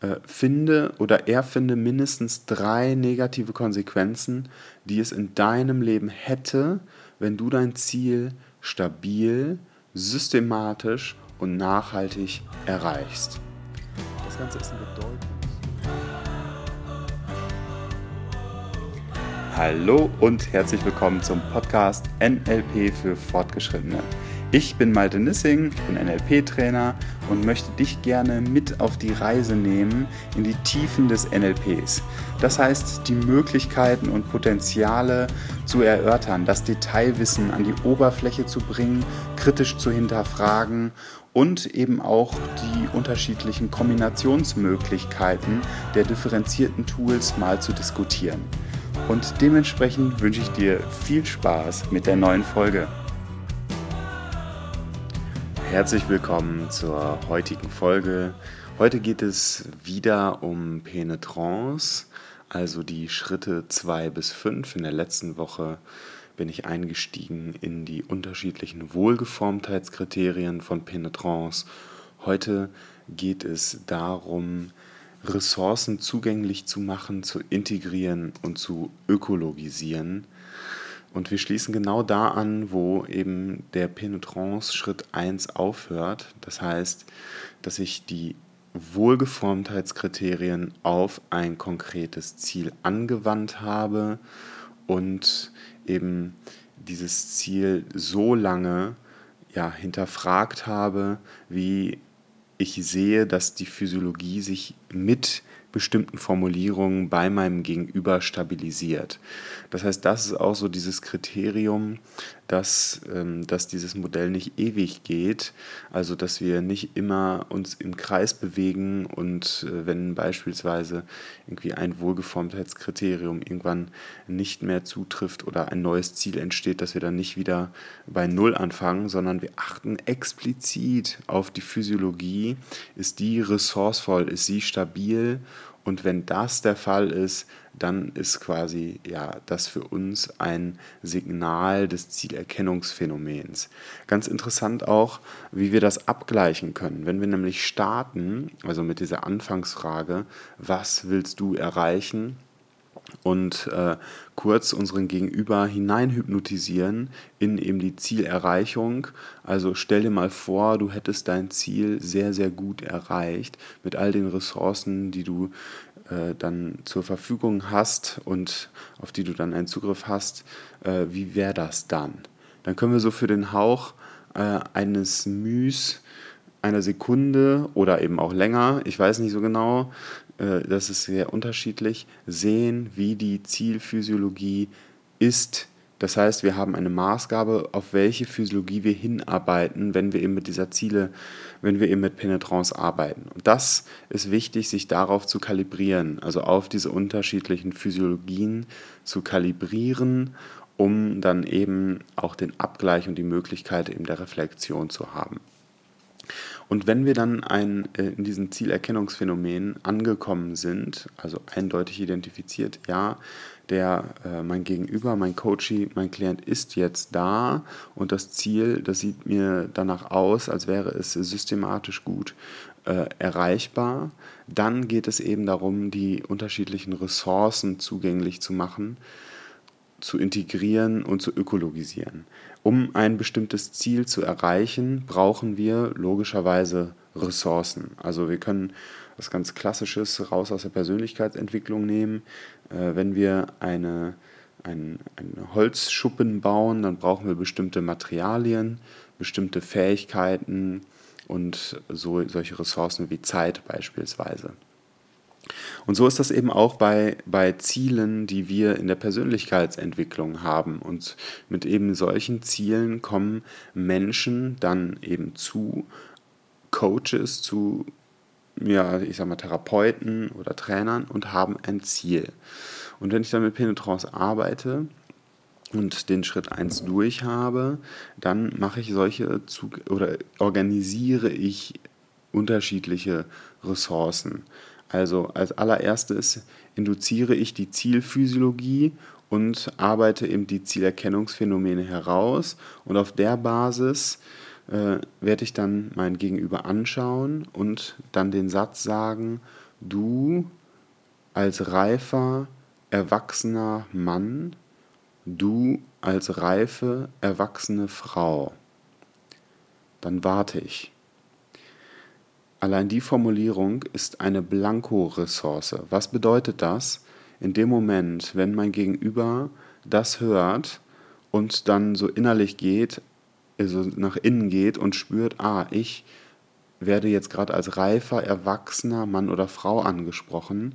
äh, finde oder er finde mindestens drei negative Konsequenzen, die es in deinem Leben hätte, wenn du dein Ziel stabil, systematisch und nachhaltig erreichst. Das Ganze ist ein Bedeutung. Hallo und herzlich willkommen zum Podcast NLP für Fortgeschrittene. Ich bin Malte Nissing, bin NLP-Trainer und möchte dich gerne mit auf die Reise nehmen in die Tiefen des NLPs. Das heißt, die Möglichkeiten und Potenziale zu erörtern, das Detailwissen an die Oberfläche zu bringen, kritisch zu hinterfragen und eben auch die unterschiedlichen Kombinationsmöglichkeiten der differenzierten Tools mal zu diskutieren. Und dementsprechend wünsche ich dir viel Spaß mit der neuen Folge. Herzlich willkommen zur heutigen Folge. Heute geht es wieder um Penetrance, also die Schritte 2 bis 5. In der letzten Woche bin ich eingestiegen in die unterschiedlichen Wohlgeformtheitskriterien von Penetrance. Heute geht es darum, Ressourcen zugänglich zu machen, zu integrieren und zu ökologisieren. Und wir schließen genau da an, wo eben der Penetrance-Schritt 1 aufhört. Das heißt, dass ich die Wohlgeformtheitskriterien auf ein konkretes Ziel angewandt habe und eben dieses Ziel so lange ja, hinterfragt habe, wie ich sehe, dass die Physiologie sich mit bestimmten Formulierungen bei meinem Gegenüber stabilisiert. Das heißt, das ist auch so dieses Kriterium, dass, ähm, dass dieses Modell nicht ewig geht, also dass wir nicht immer uns im Kreis bewegen und äh, wenn beispielsweise irgendwie ein Wohlgeformtheitskriterium irgendwann nicht mehr zutrifft oder ein neues Ziel entsteht, dass wir dann nicht wieder bei Null anfangen, sondern wir achten explizit auf die Physiologie. Ist die ressourcevoll, ist sie stabil und wenn das der Fall ist, dann ist quasi ja das für uns ein Signal des Zielerkennungsphänomens. Ganz interessant auch, wie wir das abgleichen können. Wenn wir nämlich starten, also mit dieser Anfangsfrage, was willst du erreichen? Und äh, kurz unseren Gegenüber hineinhypnotisieren in eben die Zielerreichung. Also stell dir mal vor, du hättest dein Ziel sehr, sehr gut erreicht mit all den Ressourcen, die du äh, dann zur Verfügung hast und auf die du dann einen Zugriff hast. Äh, wie wäre das dann? Dann können wir so für den Hauch äh, eines Müs einer Sekunde oder eben auch länger, ich weiß nicht so genau, das ist sehr unterschiedlich, sehen, wie die Zielphysiologie ist. Das heißt, wir haben eine Maßgabe, auf welche Physiologie wir hinarbeiten, wenn wir eben mit dieser Ziele, wenn wir eben mit Penetrance arbeiten. Und das ist wichtig, sich darauf zu kalibrieren, also auf diese unterschiedlichen Physiologien zu kalibrieren, um dann eben auch den Abgleich und die Möglichkeit eben der Reflexion zu haben. Und wenn wir dann ein, äh, in diesen Zielerkennungsphänomen angekommen sind, also eindeutig identifiziert, ja, der, äh, mein Gegenüber, mein Coachie, mein Klient ist jetzt da und das Ziel, das sieht mir danach aus, als wäre es systematisch gut äh, erreichbar. Dann geht es eben darum, die unterschiedlichen Ressourcen zugänglich zu machen, zu integrieren und zu ökologisieren. Um ein bestimmtes Ziel zu erreichen, brauchen wir logischerweise Ressourcen. Also wir können was ganz Klassisches raus aus der Persönlichkeitsentwicklung nehmen. Äh, wenn wir eine, ein, einen Holzschuppen bauen, dann brauchen wir bestimmte Materialien, bestimmte Fähigkeiten und so, solche Ressourcen wie Zeit beispielsweise. Und so ist das eben auch bei, bei Zielen, die wir in der Persönlichkeitsentwicklung haben. Und mit eben solchen Zielen kommen Menschen dann eben zu Coaches, zu, ja, ich sag mal, Therapeuten oder Trainern und haben ein Ziel. Und wenn ich dann mit Penetrance arbeite, und den Schritt 1 durch habe, dann mache ich solche Zug oder organisiere ich unterschiedliche Ressourcen. Also als allererstes induziere ich die Zielphysiologie und arbeite eben die Zielerkennungsphänomene heraus und auf der Basis äh, werde ich dann mein Gegenüber anschauen und dann den Satz sagen, du als reifer, erwachsener Mann, du als reife, erwachsene Frau. Dann warte ich. Allein die Formulierung ist eine Blanko-Ressource. Was bedeutet das? In dem Moment, wenn mein Gegenüber das hört und dann so innerlich geht, also nach innen geht und spürt, ah, ich werde jetzt gerade als reifer, erwachsener Mann oder Frau angesprochen,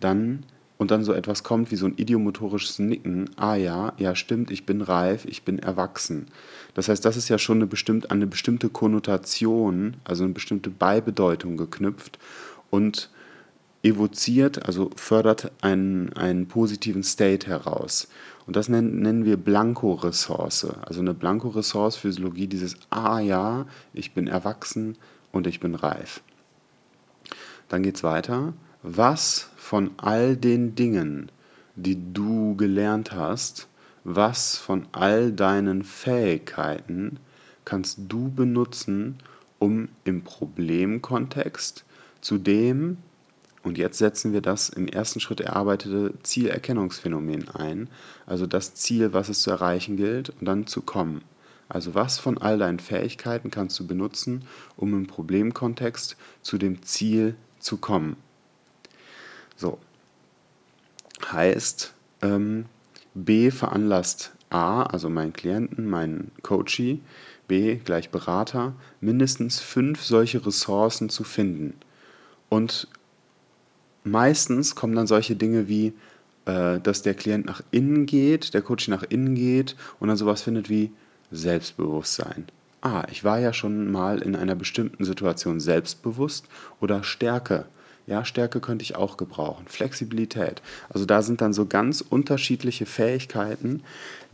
dann und dann so etwas kommt wie so ein idiomotorisches Nicken, ah ja, ja stimmt, ich bin reif, ich bin erwachsen. Das heißt, das ist ja schon eine, bestimmt, eine bestimmte Konnotation, also eine bestimmte Beibedeutung geknüpft und evoziert, also fördert einen, einen positiven State heraus. Und das nennen, nennen wir Blanko-Ressource. Also eine Blanko-Ressource-Physiologie, dieses Ah ja, ich bin erwachsen und ich bin reif. Dann geht es weiter. Was von all den Dingen, die du gelernt hast, was von all deinen Fähigkeiten kannst du benutzen, um im Problemkontext zu dem, und jetzt setzen wir das im ersten Schritt erarbeitete Zielerkennungsphänomen ein, also das Ziel, was es zu erreichen gilt, und dann zu kommen. Also was von all deinen Fähigkeiten kannst du benutzen, um im Problemkontext zu dem Ziel zu kommen. So. Heißt, ähm, B veranlasst A, also meinen Klienten, meinen Coachee, B gleich Berater, mindestens fünf solche Ressourcen zu finden. Und meistens kommen dann solche Dinge wie, äh, dass der Klient nach innen geht, der Coach nach innen geht und dann sowas findet wie Selbstbewusstsein. Ah, ich war ja schon mal in einer bestimmten Situation selbstbewusst oder Stärke. Ja, Stärke könnte ich auch gebrauchen. Flexibilität. Also da sind dann so ganz unterschiedliche Fähigkeiten,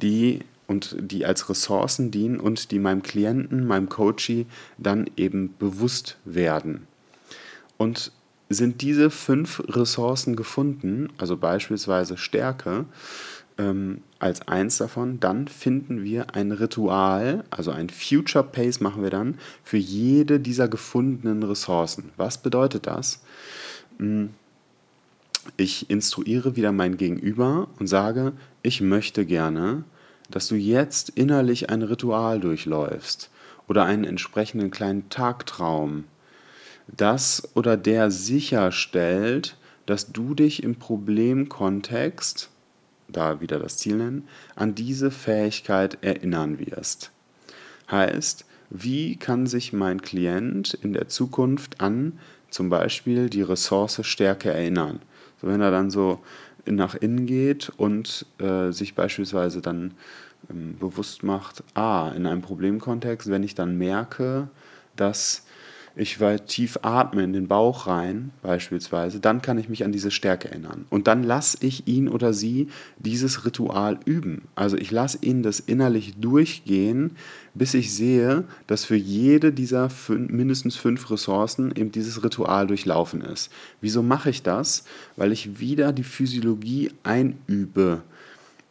die und die als Ressourcen dienen und die meinem Klienten, meinem Coachee dann eben bewusst werden. Und sind diese fünf Ressourcen gefunden, also beispielsweise Stärke, ähm, als eins davon, dann finden wir ein Ritual, also ein Future Pace machen wir dann für jede dieser gefundenen Ressourcen. Was bedeutet das? Hm, ich instruiere wieder mein Gegenüber und sage, ich möchte gerne, dass du jetzt innerlich ein Ritual durchläufst oder einen entsprechenden kleinen Tagtraum, das oder der sicherstellt, dass du dich im Problemkontext da wieder das Ziel nennen, an diese Fähigkeit erinnern wirst. Heißt, wie kann sich mein Klient in der Zukunft an zum Beispiel die Ressource Stärke erinnern? So, wenn er dann so nach innen geht und äh, sich beispielsweise dann ähm, bewusst macht, ah, in einem Problemkontext, wenn ich dann merke, dass ich weit tief atme in den Bauch rein, beispielsweise, dann kann ich mich an diese Stärke erinnern. Und dann lasse ich ihn oder sie dieses Ritual üben. Also ich lasse ihn das innerlich durchgehen, bis ich sehe, dass für jede dieser fünf, mindestens fünf Ressourcen eben dieses Ritual durchlaufen ist. Wieso mache ich das? Weil ich wieder die Physiologie einübe.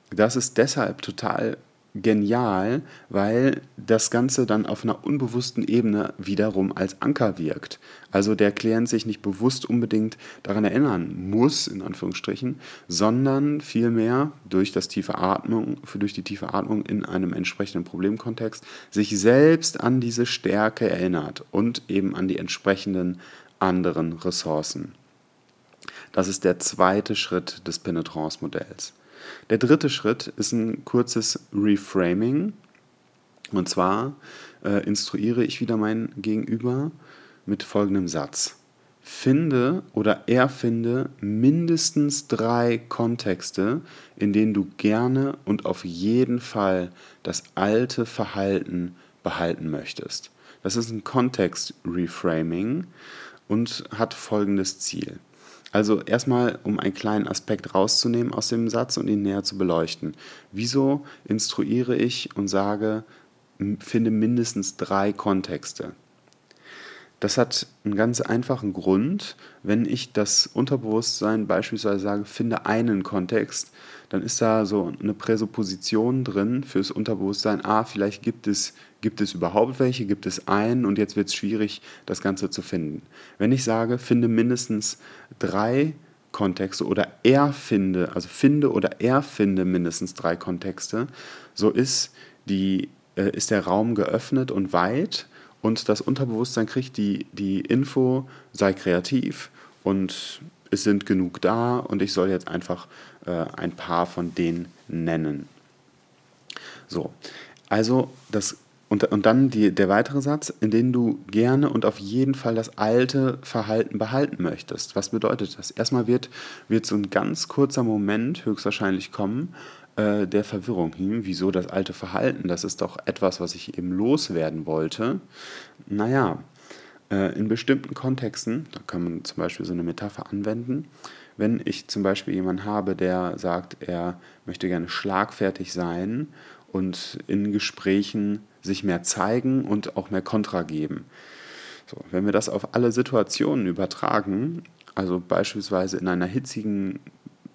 Das ist deshalb total genial, weil das Ganze dann auf einer unbewussten Ebene wiederum als Anker wirkt. Also der Klient sich nicht bewusst unbedingt daran erinnern muss, in Anführungsstrichen, sondern vielmehr durch, das tiefe Atmung, durch die tiefe Atmung in einem entsprechenden Problemkontext sich selbst an diese Stärke erinnert und eben an die entsprechenden anderen Ressourcen. Das ist der zweite Schritt des Penetrance-Modells. Der dritte Schritt ist ein kurzes Reframing. Und zwar äh, instruiere ich wieder mein Gegenüber mit folgendem Satz. Finde oder erfinde mindestens drei Kontexte, in denen du gerne und auf jeden Fall das alte Verhalten behalten möchtest. Das ist ein Kontext-Reframing und hat folgendes Ziel. Also erstmal, um einen kleinen Aspekt rauszunehmen aus dem Satz und ihn näher zu beleuchten. Wieso instruiere ich und sage, finde mindestens drei Kontexte? Das hat einen ganz einfachen Grund. Wenn ich das Unterbewusstsein beispielsweise sage, finde einen Kontext, dann ist da so eine Präsupposition drin fürs Unterbewusstsein, ah, vielleicht gibt es Gibt es überhaupt welche? Gibt es einen? Und jetzt wird es schwierig, das Ganze zu finden. Wenn ich sage, finde mindestens drei Kontexte oder erfinde, also finde oder erfinde mindestens drei Kontexte, so ist, die, äh, ist der Raum geöffnet und weit und das Unterbewusstsein kriegt die, die Info, sei kreativ und es sind genug da und ich soll jetzt einfach äh, ein paar von denen nennen. So, also das und, und dann die, der weitere Satz, in dem du gerne und auf jeden Fall das alte Verhalten behalten möchtest. Was bedeutet das? Erstmal wird, wird so ein ganz kurzer Moment höchstwahrscheinlich kommen äh, der Verwirrung. Hm, wieso das alte Verhalten? Das ist doch etwas, was ich eben loswerden wollte. Naja, äh, in bestimmten Kontexten, da kann man zum Beispiel so eine Metapher anwenden, wenn ich zum Beispiel jemanden habe, der sagt, er möchte gerne schlagfertig sein und in Gesprächen sich mehr zeigen und auch mehr Kontra geben. So, wenn wir das auf alle Situationen übertragen, also beispielsweise in einer hitzigen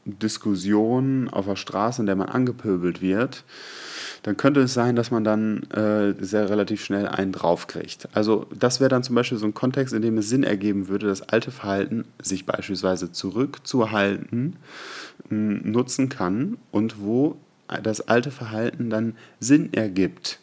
Diskussion auf der Straße, in der man angepöbelt wird, dann könnte es sein, dass man dann äh, sehr relativ schnell einen draufkriegt. Also das wäre dann zum Beispiel so ein Kontext, in dem es Sinn ergeben würde, das alte Verhalten, sich beispielsweise zurückzuhalten, nutzen kann und wo das alte Verhalten dann Sinn ergibt.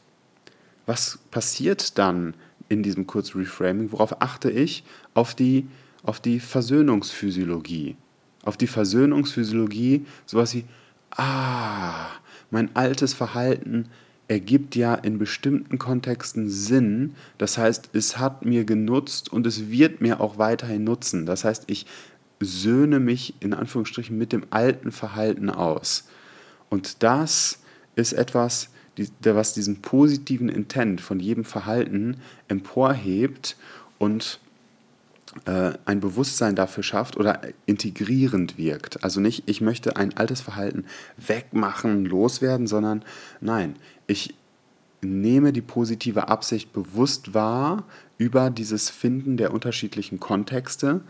Was passiert dann in diesem Kurzreframing? Worauf achte ich? Auf die, auf die Versöhnungsphysiologie. Auf die Versöhnungsphysiologie, sowas wie, ah, mein altes Verhalten ergibt ja in bestimmten Kontexten Sinn. Das heißt, es hat mir genutzt und es wird mir auch weiterhin nutzen. Das heißt, ich söhne mich in Anführungsstrichen mit dem alten Verhalten aus. Und das ist etwas, was diesen positiven Intent von jedem Verhalten emporhebt und ein Bewusstsein dafür schafft oder integrierend wirkt. Also nicht, ich möchte ein altes Verhalten wegmachen, loswerden, sondern nein, ich nehme die positive Absicht bewusst wahr über dieses Finden der unterschiedlichen Kontexte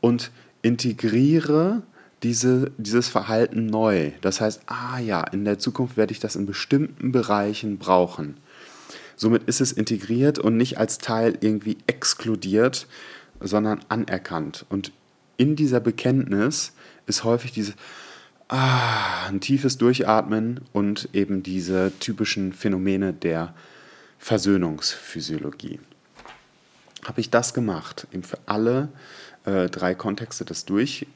und integriere diese, dieses Verhalten neu. Das heißt, ah ja, in der Zukunft werde ich das in bestimmten Bereichen brauchen. Somit ist es integriert und nicht als Teil irgendwie exkludiert, sondern anerkannt. Und in dieser Bekenntnis ist häufig diese ah, ein tiefes Durchatmen und eben diese typischen Phänomene der Versöhnungsphysiologie. Habe ich das gemacht, eben für alle äh, drei Kontexte das durch,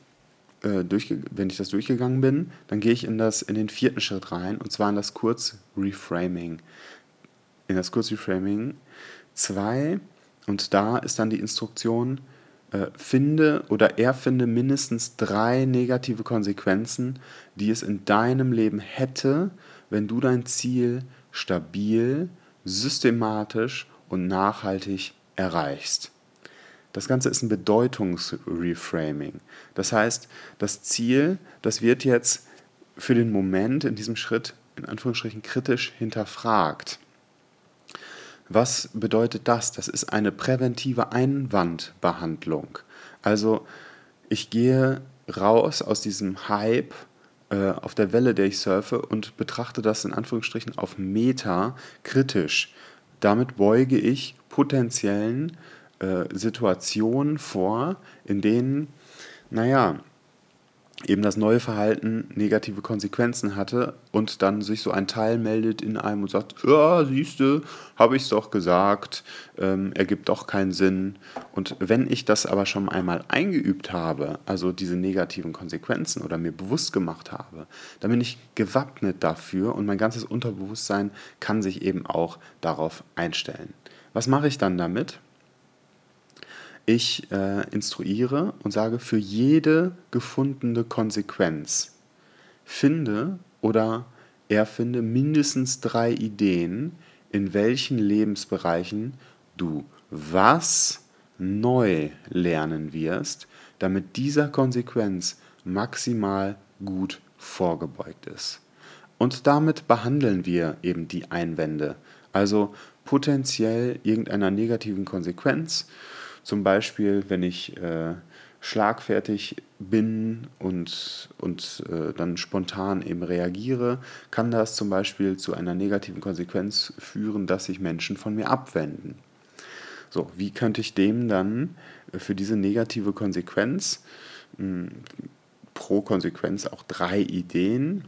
äh, wenn ich das durchgegangen bin, dann gehe ich in, das, in den vierten Schritt rein, und zwar in das Kurzreframing. In das Kurzreframing 2, und da ist dann die Instruktion, äh, finde oder erfinde mindestens drei negative Konsequenzen, die es in deinem Leben hätte, wenn du dein Ziel stabil, systematisch und nachhaltig erreichst. Das Ganze ist ein Bedeutungsreframing. Das heißt, das Ziel, das wird jetzt für den Moment in diesem Schritt in Anführungsstrichen kritisch hinterfragt. Was bedeutet das? Das ist eine präventive Einwandbehandlung. Also ich gehe raus aus diesem Hype äh, auf der Welle, der ich surfe und betrachte das in Anführungsstrichen auf Meta kritisch. Damit beuge ich potenziellen äh, Situationen vor, in denen, naja, eben das neue Verhalten negative Konsequenzen hatte und dann sich so ein Teil meldet in einem und sagt, ja, siehst du, habe ich es doch gesagt, ähm, ergibt doch keinen Sinn. Und wenn ich das aber schon einmal eingeübt habe, also diese negativen Konsequenzen oder mir bewusst gemacht habe, dann bin ich gewappnet dafür und mein ganzes Unterbewusstsein kann sich eben auch darauf einstellen. Was mache ich dann damit? Ich äh, instruiere und sage, für jede gefundene Konsequenz finde oder erfinde mindestens drei Ideen, in welchen Lebensbereichen du was neu lernen wirst, damit dieser Konsequenz maximal gut vorgebeugt ist. Und damit behandeln wir eben die Einwände, also potenziell irgendeiner negativen Konsequenz zum Beispiel, wenn ich äh, schlagfertig bin und, und äh, dann spontan eben reagiere, kann das zum Beispiel zu einer negativen Konsequenz führen, dass sich Menschen von mir abwenden. So, wie könnte ich dem dann für diese negative Konsequenz, mh, hm, pro Konsequenz auch drei Ideen,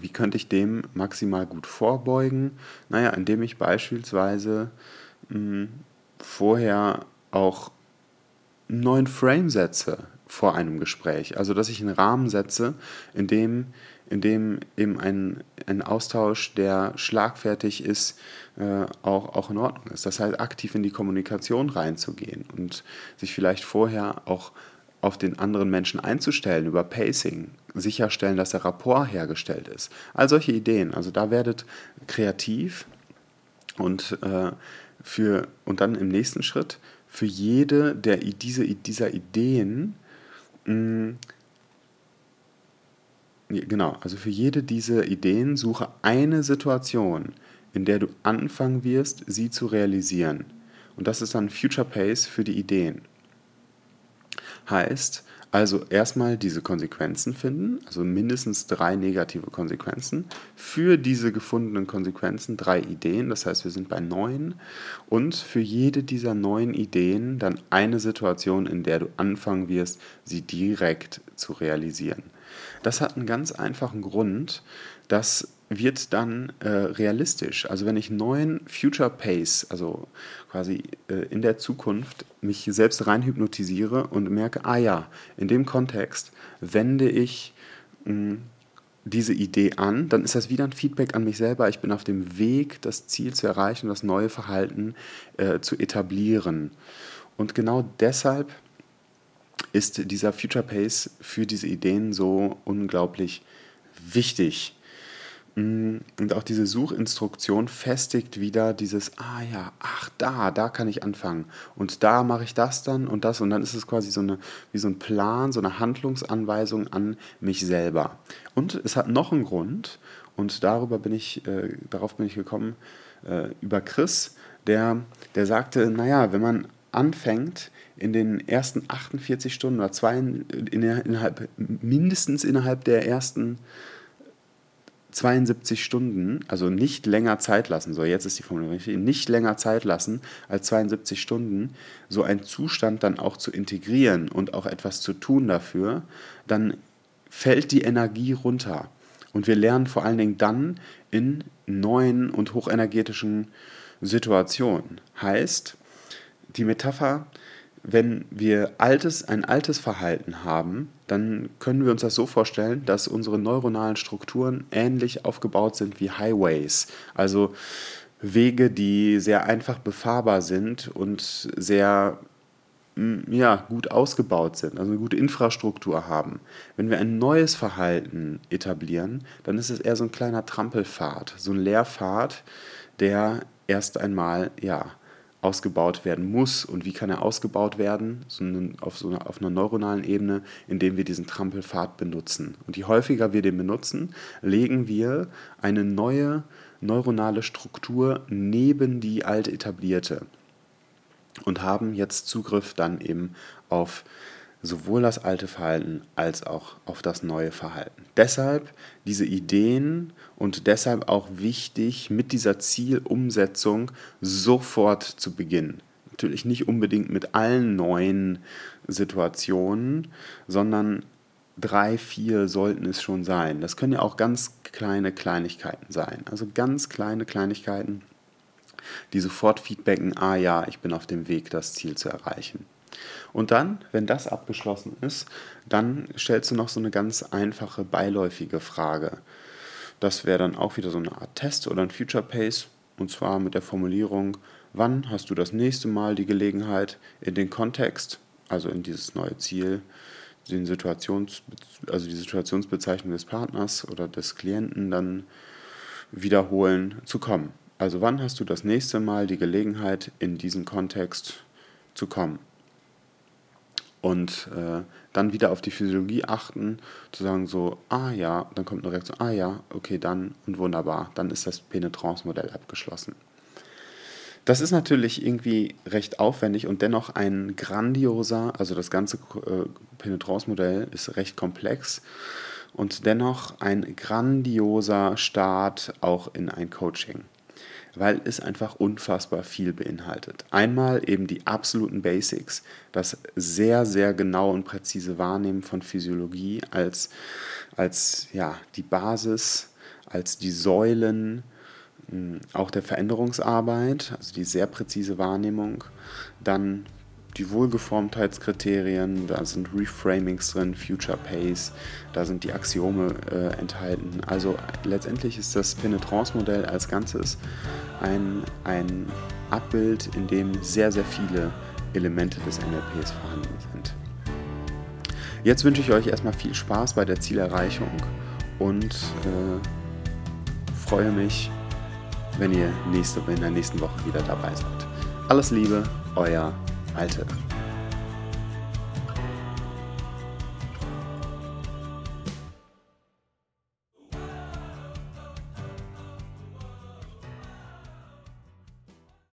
wie könnte ich dem maximal gut vorbeugen? Naja, indem ich beispielsweise mh, hm, vorher auch neuen Frame setze vor einem Gespräch. Also dass ich einen Rahmen setze, in dem, in dem eben ein, ein Austausch, der schlagfertig ist, äh, auch, auch in Ordnung ist. Das heißt, aktiv in die Kommunikation reinzugehen und sich vielleicht vorher auch auf den anderen Menschen einzustellen über Pacing, sicherstellen, dass der Rapport hergestellt ist. All solche Ideen. Also da werdet kreativ und, äh, für, und dann im nächsten Schritt für jede der, diese, dieser Ideen, mh, mm, genau, also für jede dieser Ideen suche eine Situation, in der du anfangen wirst, sie zu realisieren. Und das ist dann Future Pace für die Ideen. Heißt, also erstmal diese Konsequenzen finden, also mindestens drei negative Konsequenzen. Für diese gefundenen Konsequenzen drei Ideen, das heißt wir sind bei neun. Und für jede dieser neun Ideen dann eine Situation, in der du anfangen wirst, sie direkt zu realisieren. Das hat einen ganz einfachen Grund, dass wird dann äh, realistisch. Also wenn ich neuen Future Pace, also quasi äh, in der Zukunft, mich selbst rein hypnotisiere und merke, ah ja, in dem Kontext wende ich mh, hm, diese Idee an, dann ist das wieder ein Feedback an mich selber. Ich bin auf dem Weg, das Ziel zu erreichen, das neue Verhalten äh, zu etablieren. Und genau deshalb ist dieser Future Pace für diese Ideen so unglaublich wichtig. Mm, und auch diese Suchinstruktion festigt wieder dieses, ah ja, ach da, da kann ich anfangen. Und da mache ich das dann und das. Und dann ist es quasi so eine, wie so ein Plan, so eine Handlungsanweisung an mich selber. Und es hat noch einen Grund, und darüber bin ich, äh, darauf bin ich gekommen, äh, über Chris, der, der sagte, naja, wenn man anfängt, in den ersten 48 Stunden oder zwei, innerhalb, mindestens innerhalb der ersten 72 Stunden, also nicht länger Zeit lassen, so jetzt ist die Formulierung nicht länger Zeit lassen als 72 Stunden, so einen Zustand dann auch zu integrieren und auch etwas zu tun dafür, dann fällt die Energie runter. Und wir lernen vor allen Dingen dann in neuen und hochenergetischen Situationen. Heißt, die Metapher wenn wir altes, ein altes Verhalten haben, dann können wir uns das so vorstellen, dass unsere neuronalen Strukturen ähnlich aufgebaut sind wie Highways. Also Wege, die sehr einfach befahrbar sind und sehr mm, ja, gut ausgebaut sind, also eine gute Infrastruktur haben. Wenn wir ein neues Verhalten etablieren, dann ist es eher so ein kleiner Trampelpfad, so ein Leerpfad, der erst einmal ja, ausgebaut werden muss und wie kann er ausgebaut werden, sondern auf, so einer, auf einer neuronalen Ebene, indem wir diesen Trampelpfad benutzen. Und je häufiger wir den benutzen, legen wir eine neue neuronale Struktur neben die alte etablierte und haben jetzt Zugriff dann eben auf sowohl das alte Verhalten als auch auf das neue Verhalten. Deshalb diese Ideen und deshalb auch wichtig, mit dieser Zielumsetzung sofort zu beginnen. Natürlich nicht unbedingt mit allen neuen Situationen, sondern drei, vier sollten es schon sein. Das können ja auch ganz kleine Kleinigkeiten sein. Also ganz kleine Kleinigkeiten, die sofort feedbacken, ah ja, ich bin auf dem Weg, das Ziel zu erreichen. Und dann, wenn das abgeschlossen ist, dann stellst du noch so eine ganz einfache beiläufige Frage. Das wäre dann auch wieder so eine Art Test oder ein Future Pace. Und zwar mit der Formulierung, wann hast du das nächste Mal die Gelegenheit, in den Kontext, also in dieses neue Ziel, den Situations, also die Situationsbezeichnung des Partners oder des Klienten dann wiederholen zu kommen. Also wann hast du das nächste Mal die Gelegenheit, in diesen Kontext zu kommen? Und äh, dann wieder auf die Physiologie achten, zu sagen so, ah ja, dann kommt eine Reaktion, ah ja, okay, dann und wunderbar, dann ist das Penetrance-Modell abgeschlossen. Das ist natürlich irgendwie recht aufwendig und dennoch ein grandioser, also das ganze äh, Penetrance-Modell ist recht komplex und dennoch ein grandioser Start auch in ein Coaching, weil es einfach unfassbar viel beinhaltet. Einmal eben die absoluten Basics, das sehr, sehr genau und präzise Wahrnehmen von Physiologie als, als ja, die Basis, als die Säulen, auch der Veränderungsarbeit, also die sehr präzise Wahrnehmung, dann die Wohlgeformtheitskriterien, da sind Reframings drin, Future Pace, da sind die Axiome äh, enthalten. Also letztendlich ist das Penetrance-Modell als Ganzes ein, ein Abbild, in dem sehr, sehr viele Elemente des NLPs vorhanden sind. Jetzt wünsche ich euch erstmal viel Spaß bei der Zielerreichung und äh, freue mich, wenn ihr nächste, in der nächsten Woche wieder dabei seid. Alles Liebe, euer Alte.